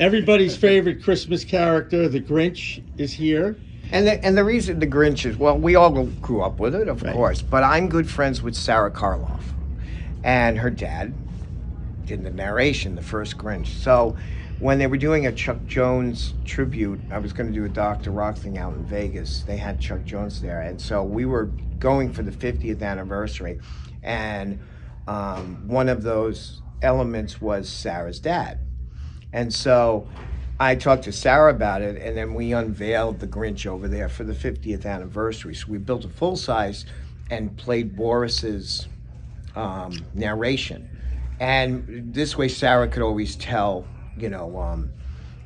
Everybody's favorite Christmas character, the Grinch, is here. And the, and the reason the Grinch is well, we all grew up with it, of Right. course. But I'm good friends with Sarah Karloff, and her dad did the narration, the first Grinch. So when they were doing a Chuck Jones tribute, I was going to do a Dr. Rock thing out in Vegas. They had Chuck Jones there, and so we were going for the 50th anniversary, and um, one of those elements was Sarah's dad. And so I talked to Sarah about it, and then we unveiled the Grinch over there for the 50th anniversary. So we built a full size and played Boris's um, narration. And this way, Sarah could always tell, you know, um,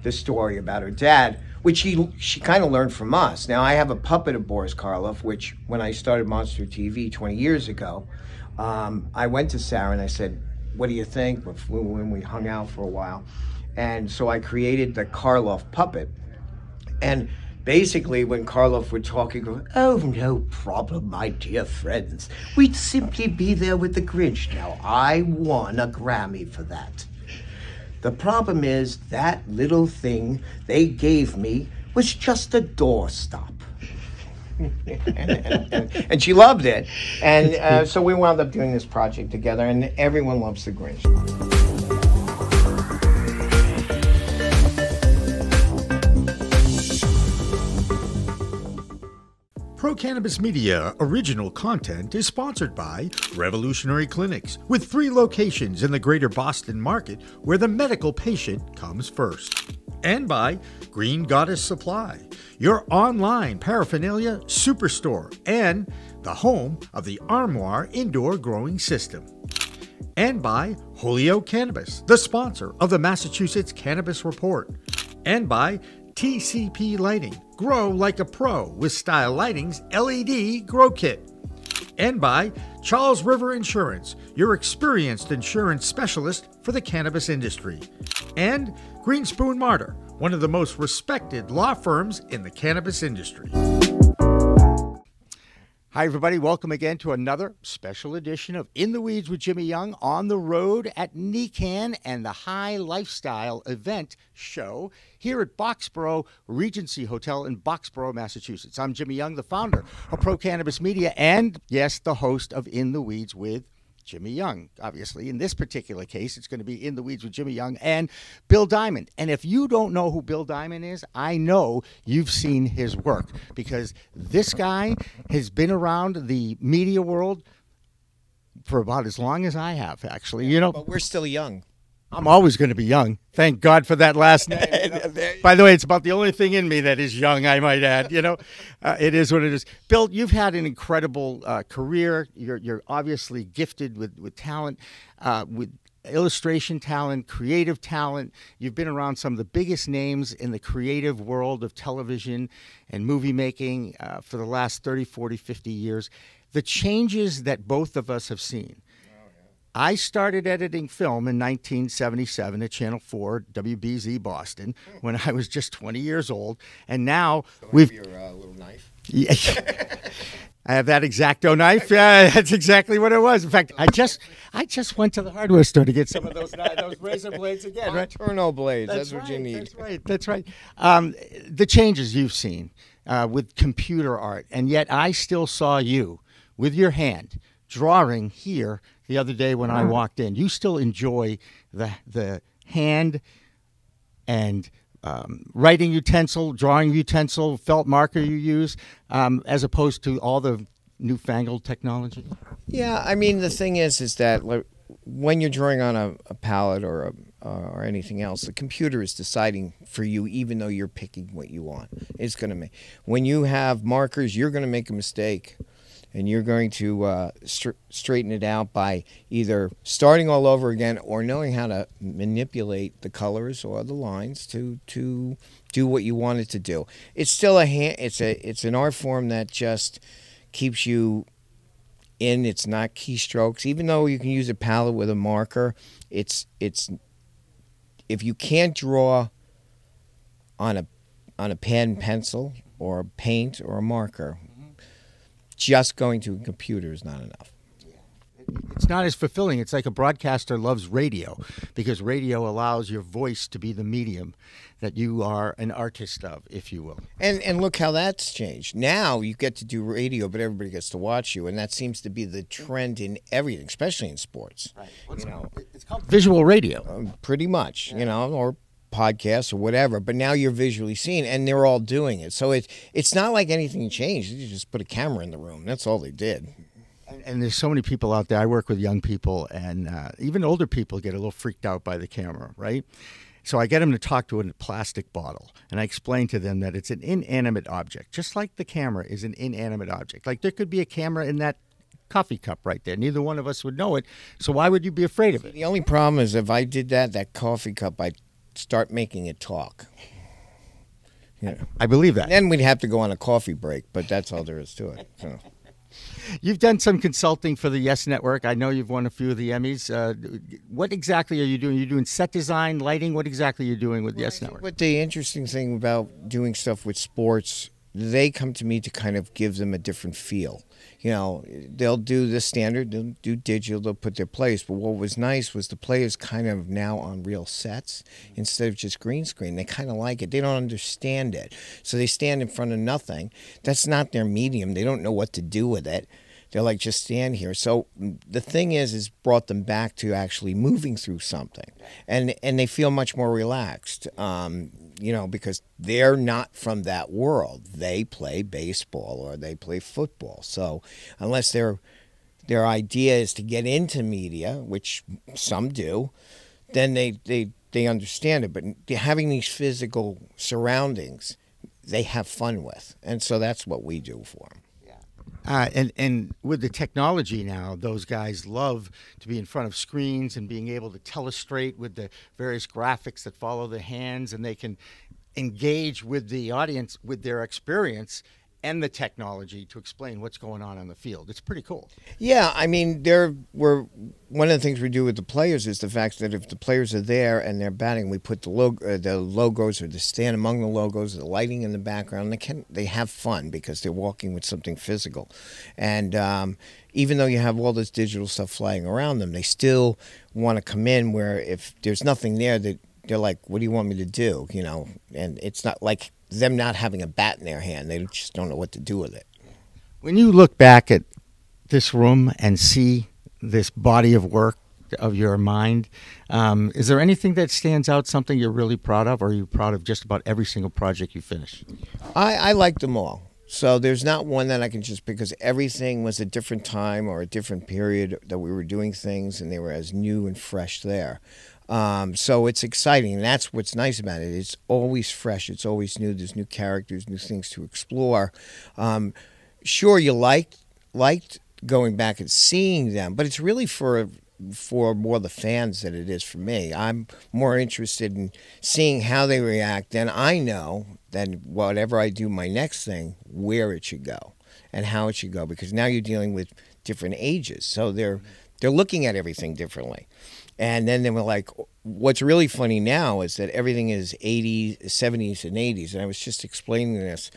the story about her dad, which she she kind of learned from us. Now I have a puppet of Boris Karloff, which when I started Monster TV 20 years ago, um, I went to Sarah and I said, "What do you think?" When when we hung out for a while, and so I created the Karloff puppet, and basically when Karloff would talk, he'd go, "Oh, no problem, my dear friends. We'd simply be there with the Grinch. Now I won a Grammy for that." The problem is that little thing they gave me was just a doorstop. and she loved it. And uh, so we wound up doing this project together, and everyone loves the Grinch. Cannabis Media original content is sponsored by Revolutionary Clinics, with three locations in the greater Boston market where the medical patient comes first. And by Green Goddess Supply, your online paraphernalia superstore and the home of the Armoire Indoor Growing System. And by Holyoke Cannabis, the sponsor of the Massachusetts Cannabis Report. And by TCP Lighting, grow like a pro with Style Lighting's LED Grow Kit. And by Charles River Insurance, your experienced insurance specialist for the cannabis industry. And Greenspoon Marder, one of the most respected law firms in the cannabis industry. Hi, everybody. Welcome again to another special edition of In the Weeds with Jimmy Young on the road at NECANN and the High Lifestyle event show here at Boxborough Regency Hotel in Boxborough, Massachusetts. I'm Jimmy Young, the founder of Pro Cannabis Media, and yes, the host of In the Weeds with Jimmy Young. Obviously, in this particular case, it's going to be In the Weeds with Jimmy Young and Bill Diamond. And if you don't know who Bill Diamond is, I know you've seen his work because this guy has been around the media world for about as long as I have, actually. You know, But we're still young. I'm always going to be young. Thank God for that last name. By the way, it's about the only thing in me that is young, I might add. You know, uh, it is what it is. Bill, you've had an incredible uh, career. You're, you're obviously gifted with, with talent, uh, with illustration talent, creative talent. You've been around some of the biggest names in the creative world of television and movie making uh, for the last 30, 40, 50 years. The changes that both of us have seen. I started editing film in 1977 at Channel 4, WBZ Boston, when I was just 20 years old. And now we've. Your uh, little knife. Yeah. I have that exacto knife. Yeah, that's exactly what it was. In fact, I just I just went to the hardware store to get some of those those razor blades again. Right? Turno blades. That's, what you need. That's right. That's right. Um, the changes you've seen uh, with computer art, and yet I still saw you with your hand drawing here the other day when I walked in. You still enjoy the the hand and um, writing utensil, drawing utensil, felt marker you use, um, as opposed to all the newfangled technology. Yeah, I mean the thing is, is that like, when you're drawing on a, a palette or a, uh, or anything else, the computer is deciding for you, even though you're picking what you want. It's going to make. When you have markers, you're going to make a mistake, and you're going to uh, str- straighten it out by either starting all over again or knowing how to manipulate the colors or the lines to to do what you want it to do. It's still a hand. It's a it's an art form that just keeps you in it's not keystrokes even though you can use a palette with a marker it's it's if you can't draw on a on a pen pencil or paint or a marker just going to a computer is not enough it's not as fulfilling. It's like a broadcaster loves radio because radio allows your voice to be the medium that you are an artist of, if you will. And and look how that's changed. Now you get to do radio, but everybody gets to watch you, and that seems to be the trend in everything, especially in sports. Right. You know, it's called visual radio. Um, pretty much, yeah. you know, or podcasts or whatever. But now you're visually seen, and they're all doing it. So it it's not like anything changed. You just put a camera in the room. That's all they did. And, and there's so many people out there. I work with young people, and uh, even older people get a little freaked out by the camera, right? So I get them to talk to a plastic bottle, and I explain to them that it's an inanimate object, just like the camera is an inanimate object. Like there could be a camera in that coffee cup right there. Neither one of us would know it. So why would you be afraid of it? The only problem is if I did that, that coffee cup, I'd start making it talk. Yeah. I believe that. then we'd have to go on a coffee break, but that's all there is to it. So. You've done some consulting for the Yes Network. I know you've won a few of the Emmys. Uh, what exactly are you doing? You're doing set design, lighting. What exactly are you doing with well, Yes Network? What the interesting thing about doing stuff with sports, they come to me to kind of give them a different feel you know, they'll do the standard, they'll do digital, they'll put their plays. But what was nice was the players kind of now on real sets instead of just green screen. They kind of like it. They don't understand it. So they stand in front of nothing. That's not their medium. They don't know what to do with it. They're like, just stand here. So mm, the thing is, is brought them back to actually moving through something, and and they feel much more relaxed. Um, you know, because they're not from that world. They play baseball or they play football. So unless their their idea is to get into media, which some do, then they they they understand it. But having these physical surroundings, they have fun with, and so that's what we do for them. Uh, and and with the technology now, those guys love to be in front of screens and being able to telestrate with the various graphics that follow the hands, and they can engage with the audience with their experience and the technology to explain what's going on on the field. It's pretty cool. Yeah, I mean, there we're one of the things we do with the players is the fact that if the players are there and they're batting, we put the logo, uh, the logos or the stand among the logos, the lighting in the background. They can they have fun because they're walking with something physical, and um, even though you have all this digital stuff flying around them, they still want to come in where if there's nothing there that they're like, "What do you want me to do?" You know, and it's not like them not having a bat in their hand. They just don't know what to do with it. When you look back at this room and see this body of work of your mind, um, is there anything that stands out? Something you're really proud of, or are you proud of just about every single project you finish? I, I like them all. So there's not one that I can just because everything was a different time or a different period that we were doing things, and they were as new and fresh there. Um, so it's exciting, and that's what's nice about it. It's always fresh. It's always new. There's new characters, new things to explore. Um, sure, you liked liked going back and seeing them, but it's really for for more the fans than it is for me. I'm more interested in seeing how they react, and I know that whatever I do my next thing, where it should go and how it should go, because now you're dealing with different ages, so they're they're looking at everything differently. And then they were like, what's really funny now is that everything is 80s, 70s, and 80s. And I was just explaining this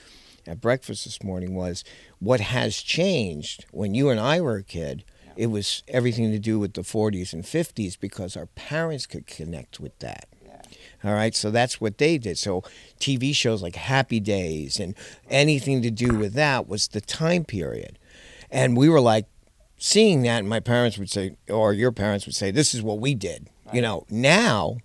at breakfast this morning was what has changed when you and I were a kid. It was everything to do with the 40s and 50s because our parents could connect with that. All right, so that's what they did. So TV shows like Happy Days and anything to do with that was the time period. And we were like, seeing that, my parents would say, or your parents would say, this is what we did. Right. You know, now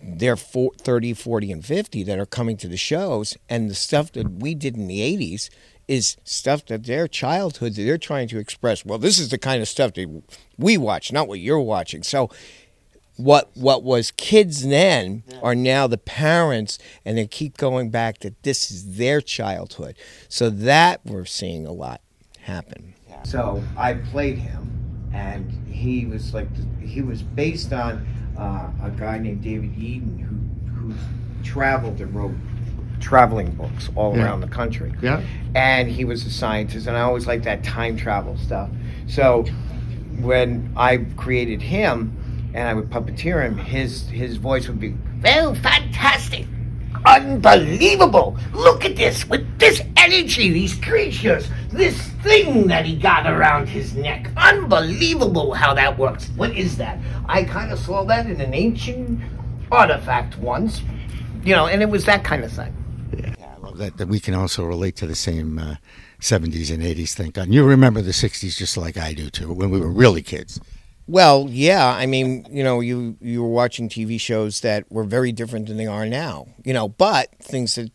they're 30, 40, and 50 that are coming to the shows, and the stuff that we did in the 80s is stuff that their childhood that they're trying to express. Well, this is the kind of stuff that we watch, not what you're watching. So, what what was kids then are now the parents, and they keep going back that this is their childhood. So that we're seeing a lot happen. So I played him, and he was like he was based on uh, a guy named David Eden who who traveled and wrote traveling books all yeah. around the country. Yeah. And he was a scientist, and I always liked that time travel stuff. So when I created him and I would puppeteer him, his his voice would be, "Well, fantastic, unbelievable. Look at this with this energy, these creatures, this thing that he got around his neck. Unbelievable how that works. What is that? I kind of saw that in an ancient artifact once, you know, and it was that kind of thing. Yeah, love that, that we can also relate to the same uh, 70s and 80s thing. God, you remember the 60s just like I do too, when we were really kids. Well, yeah. I mean, you know, you you were watching TV shows that were very different than they are now. You know, but things that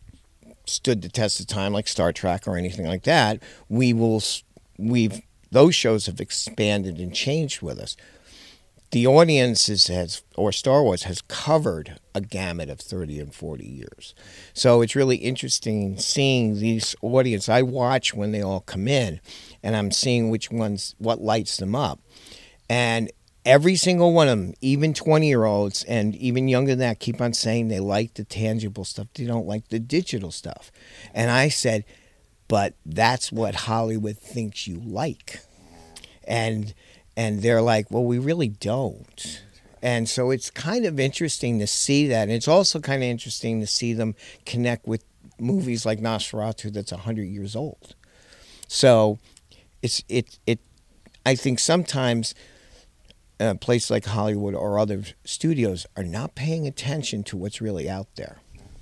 stood the test of time, like Star Trek or anything like that, we will we've those shows have expanded and changed with us. The audience is, has or Star Wars has covered a gamut of 30 and 40 years. So it's really interesting seeing these audience. I watch when they all come in and I'm seeing which ones what lights them up and every single one of them, even 20 year olds and even younger than that, keep on saying they like the tangible stuff. They don't like the digital stuff. And I said, but that's what Hollywood thinks you like. And and they're like, well, we really don't. And so it's kind of interesting to see that. And it's also kind of interesting to see them connect with movies like Nosferatu that's 100 years old. So it's it it I think sometimes a place like Hollywood or other studios are not paying attention to what's really out there.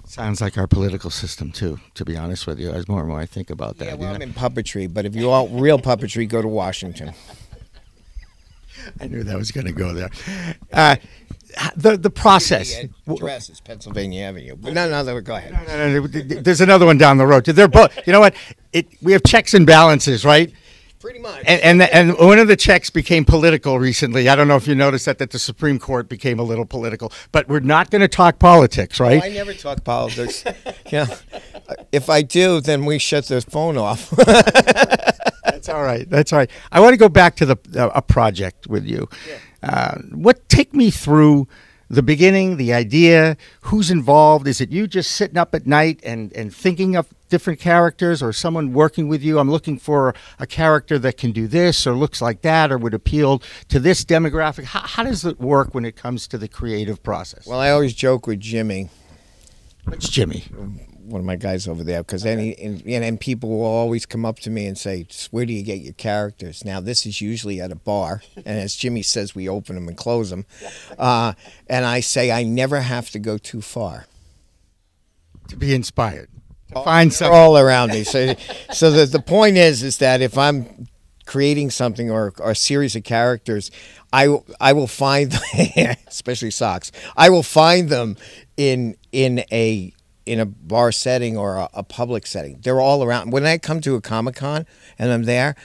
Sounds like our political system too. To be honest with you, as more and more I think about that. Yeah, well, I'm in puppetry, but if you want real puppetry, go to Washington. I knew that was going to go there. Uh, the the process. Dress is Pennsylvania Avenue. But no, no, go ahead. No, no, no, There's another one down the road. They're both. You know what? It we have checks and balances, right? Pretty much. And, and and one of the checks became political recently. I don't know if you noticed that that the Supreme Court became a little political. But we're not going to talk politics, right? I never talk politics. yeah. If I do, then we shut the phone off. That's all right. That's all right. I want to go back to the uh, a project with you. Yeah. Uh, what take me through the beginning, the idea, who's involved? Is it you just sitting up at night and, and thinking of different characters or someone working with you? I'm looking for a character that can do this or looks like that or would appeal to this demographic. How, how does it work when it comes to the creative process? Well, I always joke with Jimmy. What's Jimmy? One of my guys over there because okay. any and, and people will always come up to me and say, "Where do you get your characters?" Now this is usually at a bar, and as Jimmy says, we open them and close them, uh, and I say I never have to go too far to be inspired. To all, find something all around me. So, so the the point is, is that if I'm creating something or, or a series of characters, I, I will find, especially socks, I will find them in in a in a bar setting or a, a, public setting. They're all around. When I come to a Comic Con and I'm there,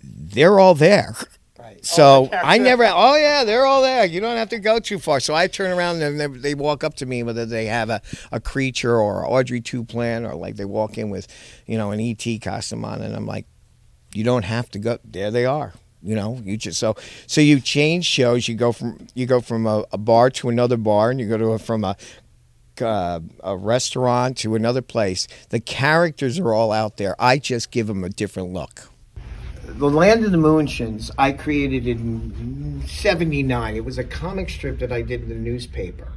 they're all there. Right. Oh, so oh, I never. Oh yeah, they're all there. You don't have to go too far. So I turn around and they, they walk up to me whether they have a, a creature or Audrey II plan or like they walk in with, you know, an ET costume on, and I'm like, you don't have to go. There they are you know you just so so you change shows you go from you go from a, a bar to another bar and you go to a, from a uh, a restaurant to another place, the characters are all out there. I just give them a different look. The Land of the Moonshins, I created in 79. It was a comic strip that I did in the newspaper.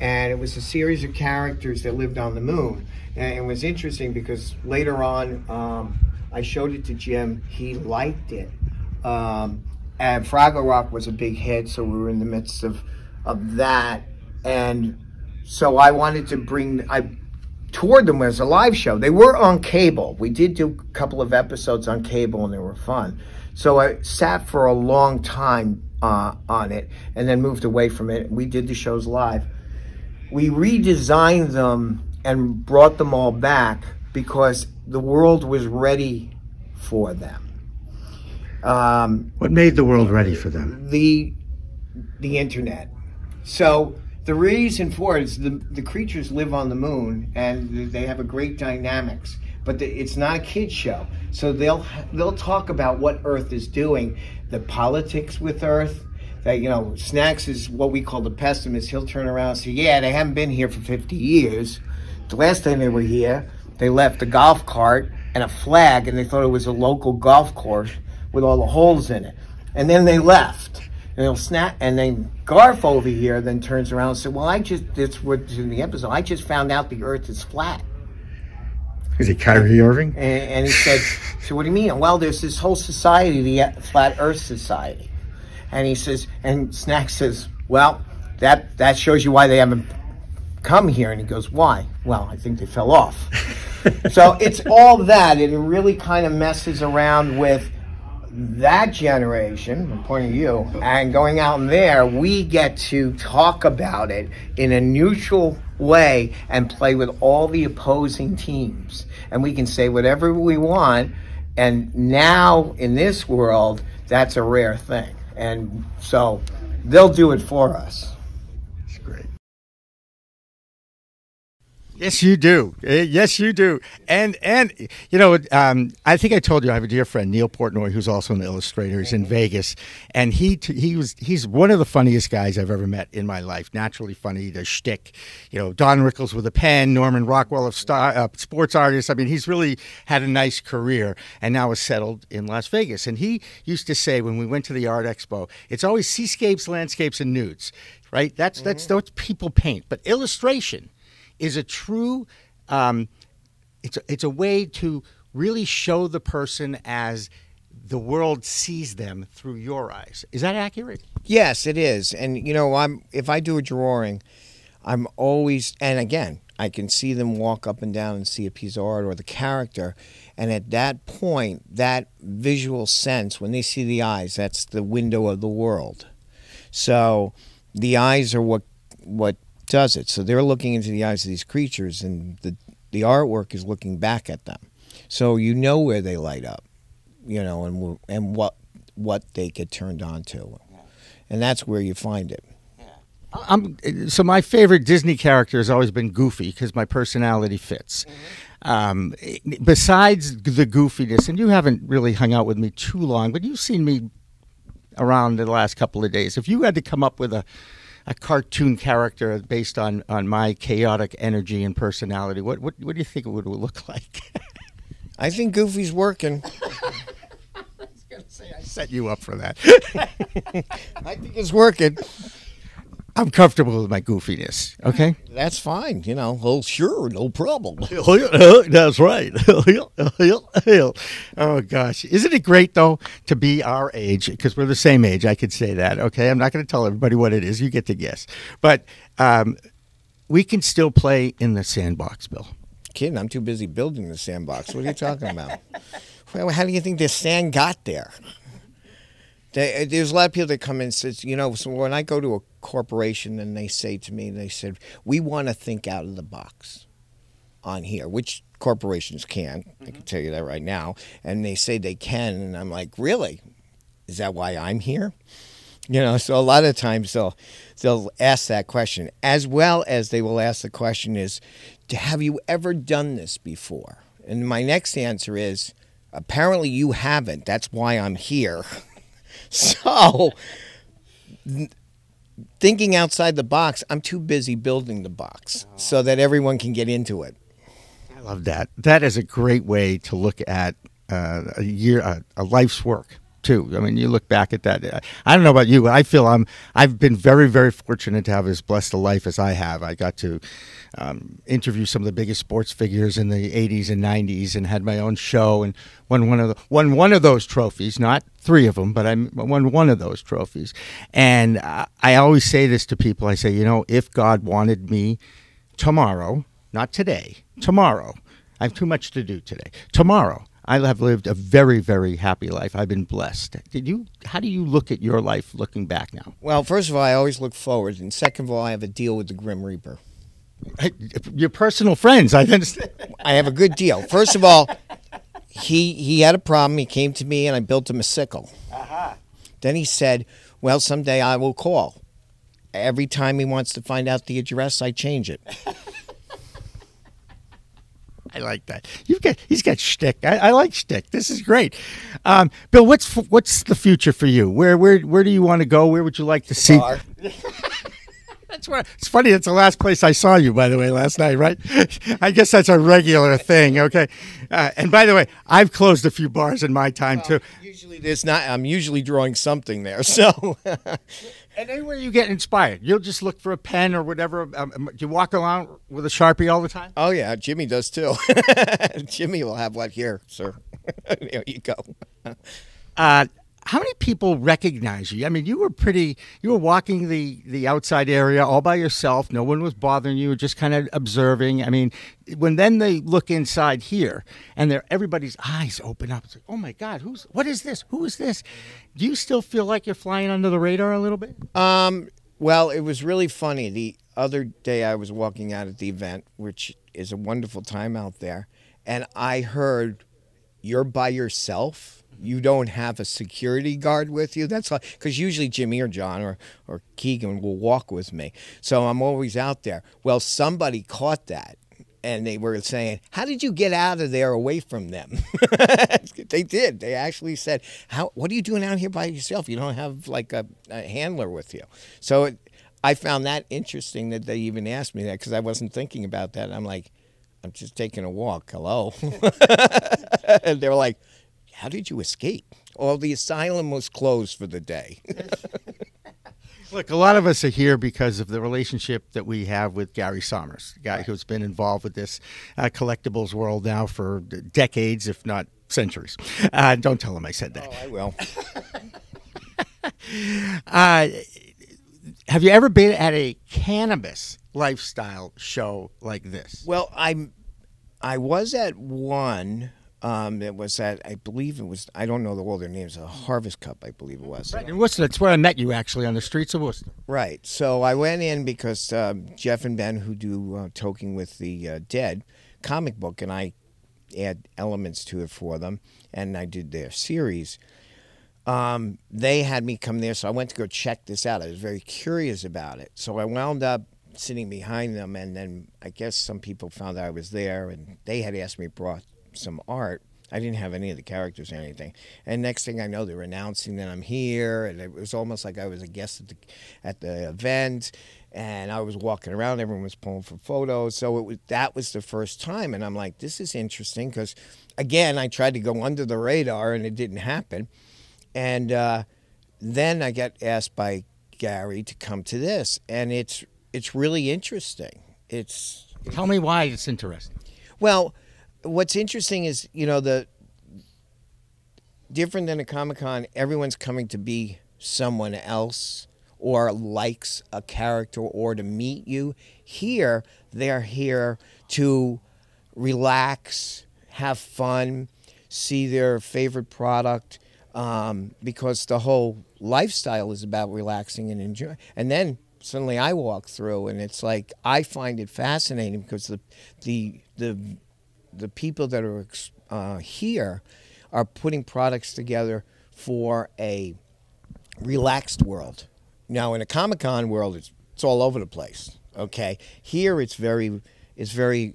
And it was a series of characters that lived on the moon. And it was interesting because later on, um, I showed it to Jim. He liked it. Um, and Fraggle Rock was a big hit, so we were in the midst of, of that. And so I wanted to bring, I toured them as a live show. They were on cable. We did do a couple of episodes on cable and they were fun. So I sat for a long time uh, on it and then moved away from it. We did the shows live. We redesigned them and brought them all back because the world was ready for them. Um, what made the world ready for them? The the internet. So the reason for it is the, the creatures live on the moon and they have a great dynamics, but the, it's not a kid show. So they'll they'll talk about what Earth is doing, the politics with Earth. That you know, Snacks is what we call the pessimist. He'll turn around and say, "Yeah, they haven't been here for 50 years. The last time they were here, they left a golf cart and a flag, and they thought it was a local golf course with all the holes in it, and then they left." And he'll snap, and then Garf over here then turns around and said, "Well, I just this was in the episode. I just found out the Earth is flat." Is he Kyrie Irving? And, and he said, "So what do you mean?" Well, there's this whole society, the uh, Flat Earth Society, and he says, and Snack says, "Well, that that shows you why they haven't come here." And he goes, "Why?" Well, I think they fell off. so it's all that. And it really kind of messes around with that generation, I'm pointing you, and going out in there, we get to talk about it in a neutral way and play with all the opposing teams. And we can say whatever we want. And now in this world, that's a rare thing. And so they'll do it for us. Yes, you do. Eh, Yes, you do. And and you know, um, I think I told you I have a dear friend Neil Portnoy, who's also an illustrator. He's in Vegas, and he t- he was he's one of the funniest guys I've ever met in my life. Naturally funny, the shtick. You know, Don Rickles with a pen, Norman Rockwell of star, uh, sports artist. I mean, he's really had a nice career, and now is settled in Las Vegas. And he used to say when we went to the art expo, it's always seascapes, landscapes, and nudes. Right? That's that's what people paint, but illustration is a true um, it's a, it's a way to really show the person as the world sees them through your eyes. Is that accurate? Yes, it is. And you know, I'm if I do a drawing, I'm always and again, I can see them walk up and down and see a piece of art or the character, and at that point, that visual sense when they see the eyes, that's the window of the world. So, the eyes are what what does it. So they're looking into the eyes of these creatures, and the the artwork is looking back at them. So you know where they light up, you know, and and what what they get turned on to, and that's where you find it. Yeah. I'm, so my favorite Disney character has always been Goofy because my personality fits. Um, besides the goofiness, and you haven't really hung out with me too long, but you've seen me around the last couple of days. If you had to come up with a a cartoon character based on, on my chaotic energy and personality, what, what what do you think it would look like? I think Goofy's working. I was gonna say I set you up for that. I think it's working. I'm comfortable with my goofiness. Okay. That's fine. You know, well, sure, no problem. That's right. oh gosh, isn't it great though to be our age? Because we're the same age. I could say that. Okay, I'm not going to tell everybody what it is. You get to guess. But um, we can still play in the sandbox, Bill. Kidding, I'm too busy building the sandbox. What are you talking about? well, how do you think the sand got there? They, uh, there's a lot of people that come in and says, you know, so when I go to a corporation and they say to me, they said, we want to think out of the box on here, which corporations can. I can mm-hmm. tell you that right now. And they say they can, and I'm like, really? Is that why I'm here? You know, so a lot of times they'll they'll ask that question, as well as they will ask the question is, have you ever done this before? And my next answer is, apparently you haven't. That's why I'm here. so thinking outside the box, I'm too busy building the box so that everyone can get into it. I love that. That is a great way to look at uh, a year, a, a life's work too. I mean, you look back at that. I don't know about you, but I feel I'm. I've been very, very fortunate to have as blessed a life as I have. I got to um, interview some of the biggest sports figures in the '80s and '90s, and had my own show and won one of the won one of those trophies. Not three of them, but I won one of those trophies. And I, I always say this to people. I say, you know, if God wanted me tomorrow, not today, tomorrow. I have too much to do today. Tomorrow, I have lived a very, very happy life. I've been blessed. Did you? How do you look at your life looking back now? Well, first of all, I always look forward, and second of all, I have a deal with the Grim Reaper. Your personal friends, I understand. I have a good deal. First of all, he he had a problem. He came to me, and I built him a sickle. Uh-huh. Then he said, "Well, someday I will call." Every time he wants to find out the address, I change it. I like that. You've got he's got shtick. I, I like shtick. This is great. Um, Bill, what's what's the future for you? Where where where do you want to go? Where would you like to see? That's where it's funny. It's the last place I saw you, by the way, last night, right? I guess that's a regular thing. Okay. Uh, and by the way, I've closed a few bars in my time too. Usually there's not. I'm usually drawing something there. So And anywhere you get inspired, you'll just look for a pen or whatever. Um, um, do you walk around with a sharpie all the time? Oh yeah, Jimmy does too. Jimmy will have one here, sir. there you go. Uh, how many people recognize you? I mean, you were pretty. You were walking the the outside area all by yourself. No one was bothering you. Just kind of observing. I mean, when then they look inside here and they're everybody's eyes open up. It's like, oh my God, who's what is this? Who is this? Do you still feel like you're flying under the radar a little bit? Um, well, it was really funny. The other day I was walking out at the event, which is a wonderful time out there, and I heard, "You're by yourself." You don't have a security guard with you. That's like because usually Jimmy or John or or Keegan will walk with me, so I'm always out there. Well, somebody caught that, and they were saying, "How did you get out of there away from them?" they did. They actually said, "How? What are you doing out here by yourself? You don't have like a, a handler with you." So it, I found that interesting that they even asked me that because I wasn't thinking about that. I'm like, "I'm just taking a walk. Hello," and they were like, "How did you escape?" Well, the asylum was closed for the day. Look, a lot of us are here because of the relationship that we have with Gary Sommers, the guy who's been involved with this uh, collectibles world now for decades, if not centuries. Uh, don't tell him I said that. oh, I will. Uh, have you ever been at a cannabis lifestyle show like this? Well, I'm I was at one. Um, it was at I believe it was I don't know the all their names. A Harvest Cup, I believe it was. Right, in Worcester. That's where I met you, actually, on the streets of Worcester. Right. So I went in because um, Jeff and Ben, who do uh, Toking with the uh, Dead comic book, and I add elements to it for them, and I did their series. Um, they had me come there, so I went to go check this out. I was very curious about it. So I wound up sitting behind them, and then I guess some people found out I was there, and they had asked me brought some art. I didn't have any of the characters or anything. And next thing I know, they're announcing that I'm here, and it was almost like I was a guest at the at the event. And I was walking around, everyone was pulling for photos. So it was that was the first time, and I'm like, this is interesting because, again, I tried to go under the radar, and it didn't happen. And uh, then I got asked by Gary to come to this, and it's it's really interesting. It's Tell me why it's interesting. well, what's interesting is you know the different than a Comic Con. Everyone's coming to be someone else or likes a character or to meet you. Here, they're here to relax, have fun, see their favorite product, um, because the whole lifestyle is about relaxing and enjoy. And then suddenly I walk through, and it's like I find it fascinating because the the the the people that are uh, here are putting products together for a relaxed world. Now, in a Comic Con world, it's, it's all over the place. Okay, here it's very it's very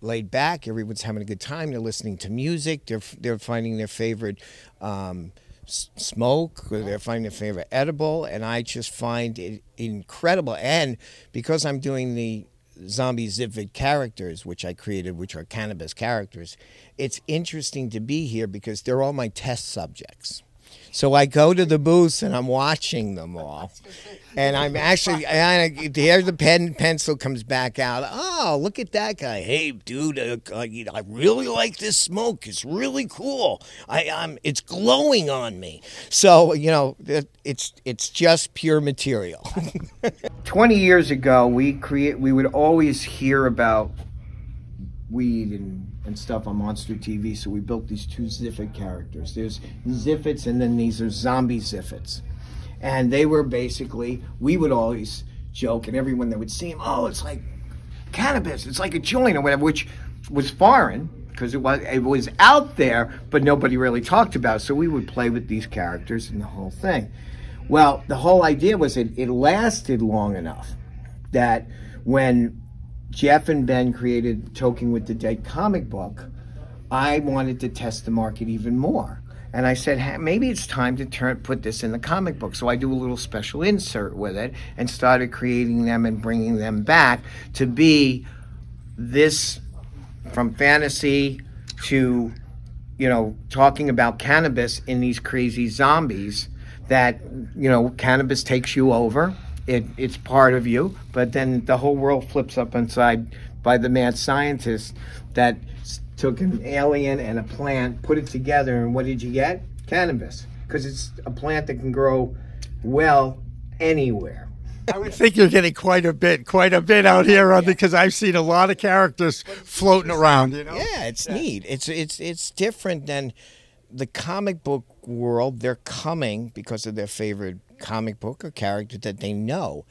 laid back. Everyone's having a good time. They're listening to music. They're they're finding their favorite um, smoke. Or they're finding their favorite edible, and I just find it incredible. And because I'm doing the zombie Ziffit characters, which I created, which are cannabis characters, it's interesting to be here because they're all my test subjects. So I go to the booths and I'm watching them all. And I'm actually, and I, there the pen pencil comes back out. Oh, look at that guy! Hey, dude, uh, uh, you know, I really like this smoke. It's really cool. I, I'm, it's glowing on me. So you know, it, it's it's just pure material. 20 years ago, we create we would always hear about weed and, and stuff on Monster TV, so we built these two Ziffit characters. There's Ziffits and then these are zombie Ziffits. And they were basically, we would always joke, and everyone that would see them, oh, it's like cannabis, it's like a joint or whatever, which was foreign because it was it was out there, but nobody really talked about. it. So we would play with these characters and the whole thing. Well, the whole idea was it, it lasted long enough that when Jeff and Ben created Toking with the Dead comic book, I wanted to test the market even more. And I said, hey, maybe it's time to turn put this in the comic book. So I do a little special insert with it and started creating them and bringing them back to be this from fantasy to you know talking about cannabis in these crazy zombies that you know cannabis takes you over it, it's part of you but then the whole world flips up inside by the mad scientist that took an alien and a plant put it together and what did you get cannabis because it's a plant that can grow well anywhere I would think you're getting quite a bit, quite a bit out here on because I've seen a lot of characters floating around. You know. Yeah, it's neat. It's it's it's different than the comic book world. They're coming because of their favorite comic book or character that they know.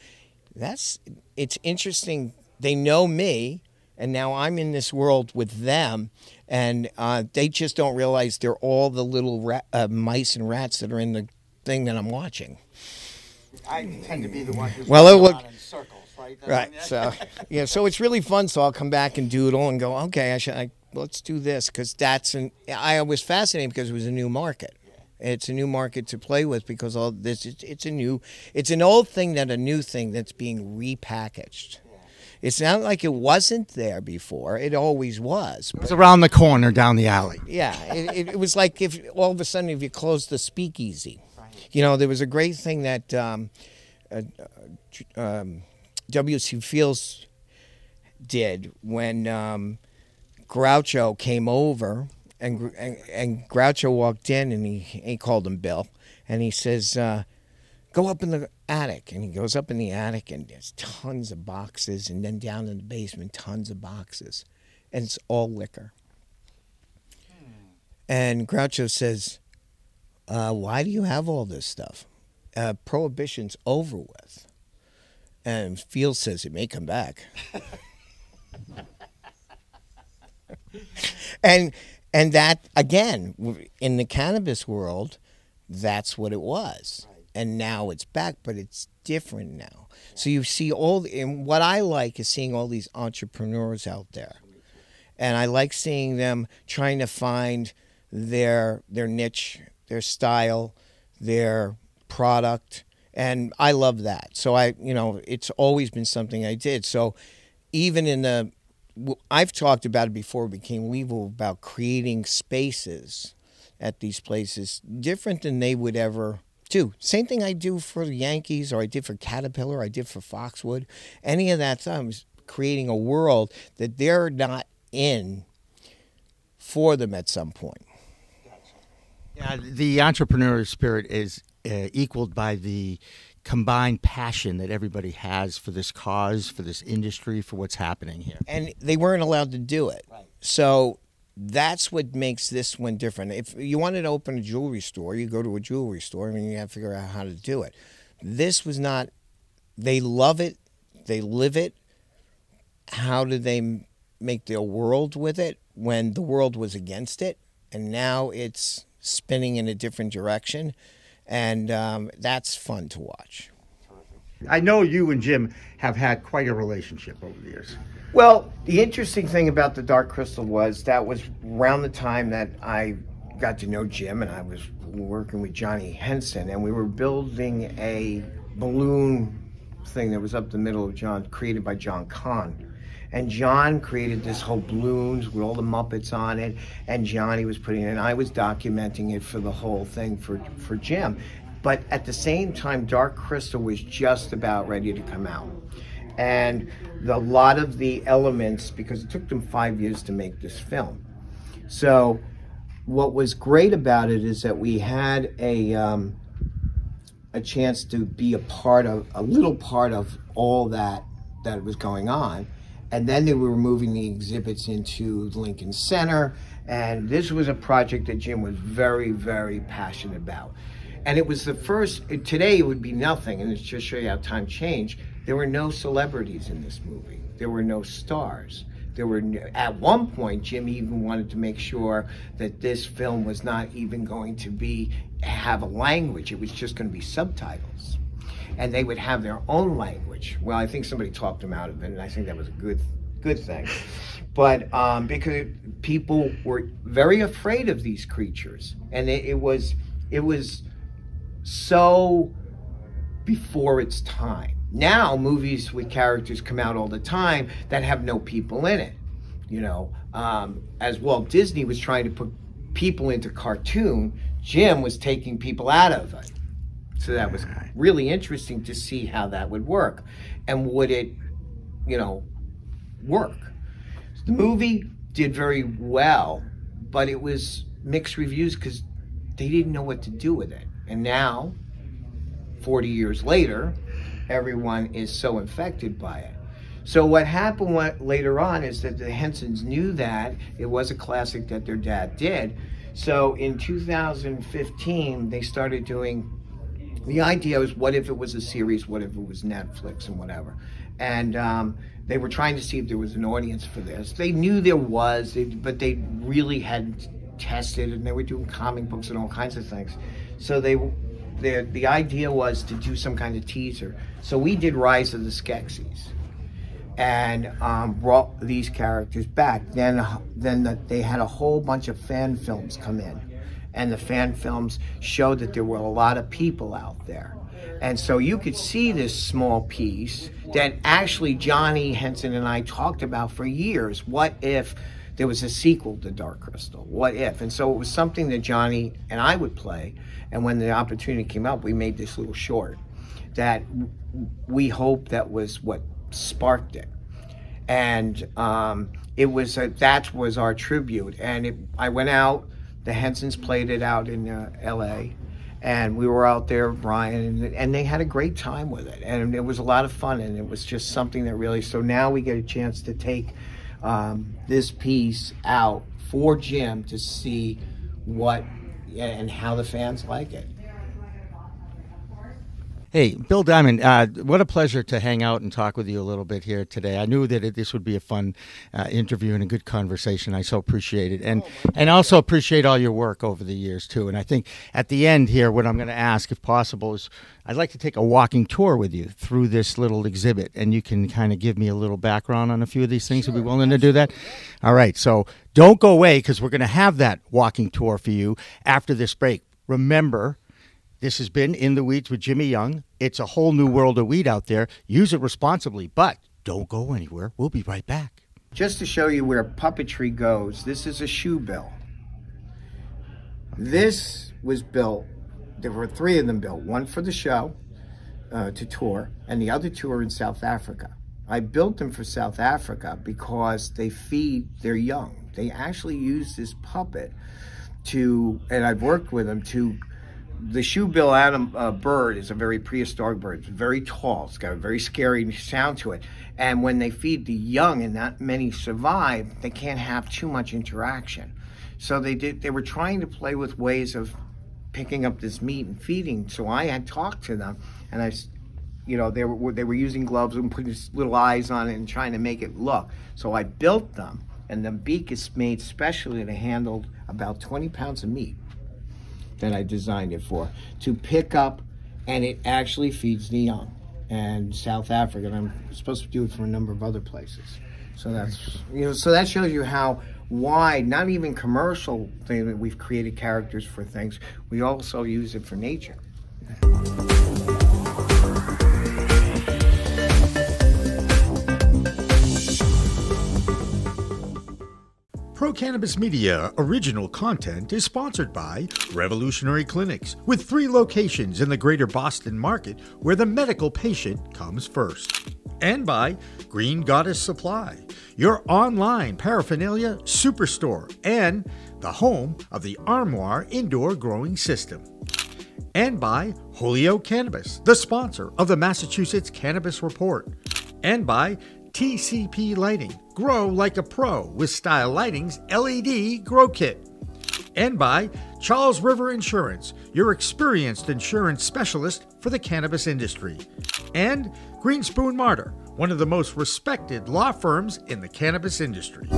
That's it's interesting. They know me, and now I'm in this world with them, and uh, they just don't realize they're all the little rat, uh, mice and rats that are in the thing that I'm watching. I tend to be the one who's Well, it look- in circles, right? Right. So yeah. So it's really fun. So I'll come back and doodle and go. Okay, I should. I, let's do this because that's an. I was fascinated because it was a new market. It's a new market to play with because all this. It's, it's a new. It's an old thing that a new thing that's being repackaged. It's not like it wasn't there before. It always was. It's around the corner down the alley. Yeah, it, it, it was like if all of a sudden if you closed the speakeasy, Right. you know, there was a great thing that um, uh, uh, um, W.C. Fields did when um, Groucho came over, and, and and Groucho walked in, and he he called him Bill, and he says. Uh, Go up in the attic, and he goes up in the attic, and there's tons of boxes, and then down in the basement, tons of boxes, and it's all liquor. And Groucho says, uh, Why do you have all this stuff? Uh, prohibition's over with. And Field says it may come back. and and that again in the cannabis world, that's what it was. And now it's back, but it's different now. So you see all, and what I like is seeing all these entrepreneurs out there and I like seeing them trying to find their their niche, their style, their product, and I love that. So I, you know, it's always been something I did. So even in the, I've talked about it before it became legal about creating spaces at these places different than they would ever do. Same thing I do for the Yankees, or I did for Caterpillar, I did for Foxwood. Any of that time is creating a world that they're not in for them at some point. Yeah, the entrepreneur spirit is uh, equaled by the combined passion that everybody has for this cause, for this industry, for what's happening here. and they weren't allowed to do it. So that's what makes this one different. If you wanted to open a jewelry store, you go to a jewelry store. I mean, you have to figure out how to do it. This was not. They love it. They live it. How do they make their world with it when the world was against it, and now it's spinning in a different direction, and um, that's fun to watch. I know you and Jim have had quite a relationship over the years. Well, the interesting thing about the Dark Crystal was that was around the time that I got to know Jim and I was working with Johnny Henson and we were building a balloon thing that was up the middle of John, created by John Kahn. And John created this whole balloons with all the Muppets on it, and Johnny was putting it, and I was documenting it for the whole thing for, for Jim. But at the same time, Dark Crystal was just about ready to come out. And a lot of the elements because it took them five years to make this film. So what was great about it is that we had a um, a chance to be a part of a little part of all that that was going on and then they were moving the exhibits into lincoln center. And this was a project that jim was very very passionate about. And it was the first today it would be nothing and it's just show you how time changed. There were no celebrities in this movie. There were no stars. There were at one point jim even wanted to make sure that this film was not even going to be have a language. It was just going to be subtitles and they would have their own language well i think somebody talked them out of it and i think that was a good good thing. But um, because people were very afraid of these creatures, and it, it was it was so before its time. Now movies with characters come out all the time that have no people in it. You know, um, as Walt Disney was trying to put people into cartoon, Jim was taking people out of it. So that was really interesting to see how that would work. And would it, you know, work? The movie did very well, but it was mixed reviews because they didn't know what to do with it. And now, 40 years later, everyone is so infected by it. So what happened what, later on is that the Hensons knew that it was a classic that their dad did. So in 2015, they started doing. The idea was, what if it was a series? What if it was Netflix and whatever? And um, they were trying to see if there was an audience for this. They knew there was, but they really hadn't tested, and they were doing comic books and all kinds of things. So they, the the idea was to do some kind of teaser. So we did Rise of the Skeksis and um, brought these characters back. Then, then the, they had a whole bunch of fan films come in, and the fan films showed that there were a lot of people out there. And so you could see this small piece that actually Johnny Henson and I talked about for years. What if there was a sequel to Dark Crystal? What if? And so it was something that Johnny and I would play. And when the opportunity came up, we made this little short that we hope that was what sparked it. And um, it was a, that was our tribute. And it, I went out. The Hensons played it out in uh, L.A. And we were out there, Brian, and, and they had a great time with it. And it was a lot of fun. And it was just something that really. So now we get a chance to take um, this piece out for Jim to see what and how the fans like it. Hey, Bill Diamond, uh, what a pleasure to hang out and talk with you a little bit here today. I knew that it, this would be a fun uh, interview and a good conversation. I so appreciate it, and and also appreciate all your work over the years too. And I think at the end here, what I'm going to ask, if possible, is I'd like to take a walking tour with you through this little exhibit, and you can kind of give me a little background on a few of these things. Sure, Would be willing to do that? All right, so don't go away because we're going to have that walking tour for you after this break. Remember this has been In the Weeds with Jimmy Young. It's a whole new world of weed out there. Use it responsibly, but don't go anywhere. We'll be right back. Just to show you where puppetry goes, this is a shoe bill. This was built, there were three of them built, one for the show uh, to tour, and the other two are in South Africa. I built them for South Africa because they feed their young. They actually use this puppet to, and I've worked with them to the shoebill atom uh, bird is a very prehistoric bird. It's very tall. It's got a very scary sound to it. And when they feed the young, and not many survive, they can't have too much interaction. So they did. They were trying to play with ways of picking up this meat and feeding. So I had talked to them, and I, you know, they were they were using gloves and putting little eyes on it and trying to make it look. So I built them, and the beak is made specially to handle about 20 pounds of meat that I designed it for to pick up, and it actually feeds the young. And South Africa, and I'm supposed to do it for a number of other places. So that's you know, so that shows you how wide, not even commercial thing that we've created characters for things. We also use it for nature. Cannabis Media original content is sponsored by Revolutionary Clinics, with three locations in the greater Boston market where the medical patient comes first. And by Green Goddess Supply, your online paraphernalia superstore and the home of the Armoire Indoor Growing System. And by Holyoke Cannabis, the sponsor of the Massachusetts Cannabis Report. And by TCP Lighting. Grow like a pro with Style Lighting's LED Grow Kit. And by Charles River Insurance, your experienced insurance specialist for the cannabis industry. And Greenspoon Marder, one of the most respected law firms in the cannabis industry.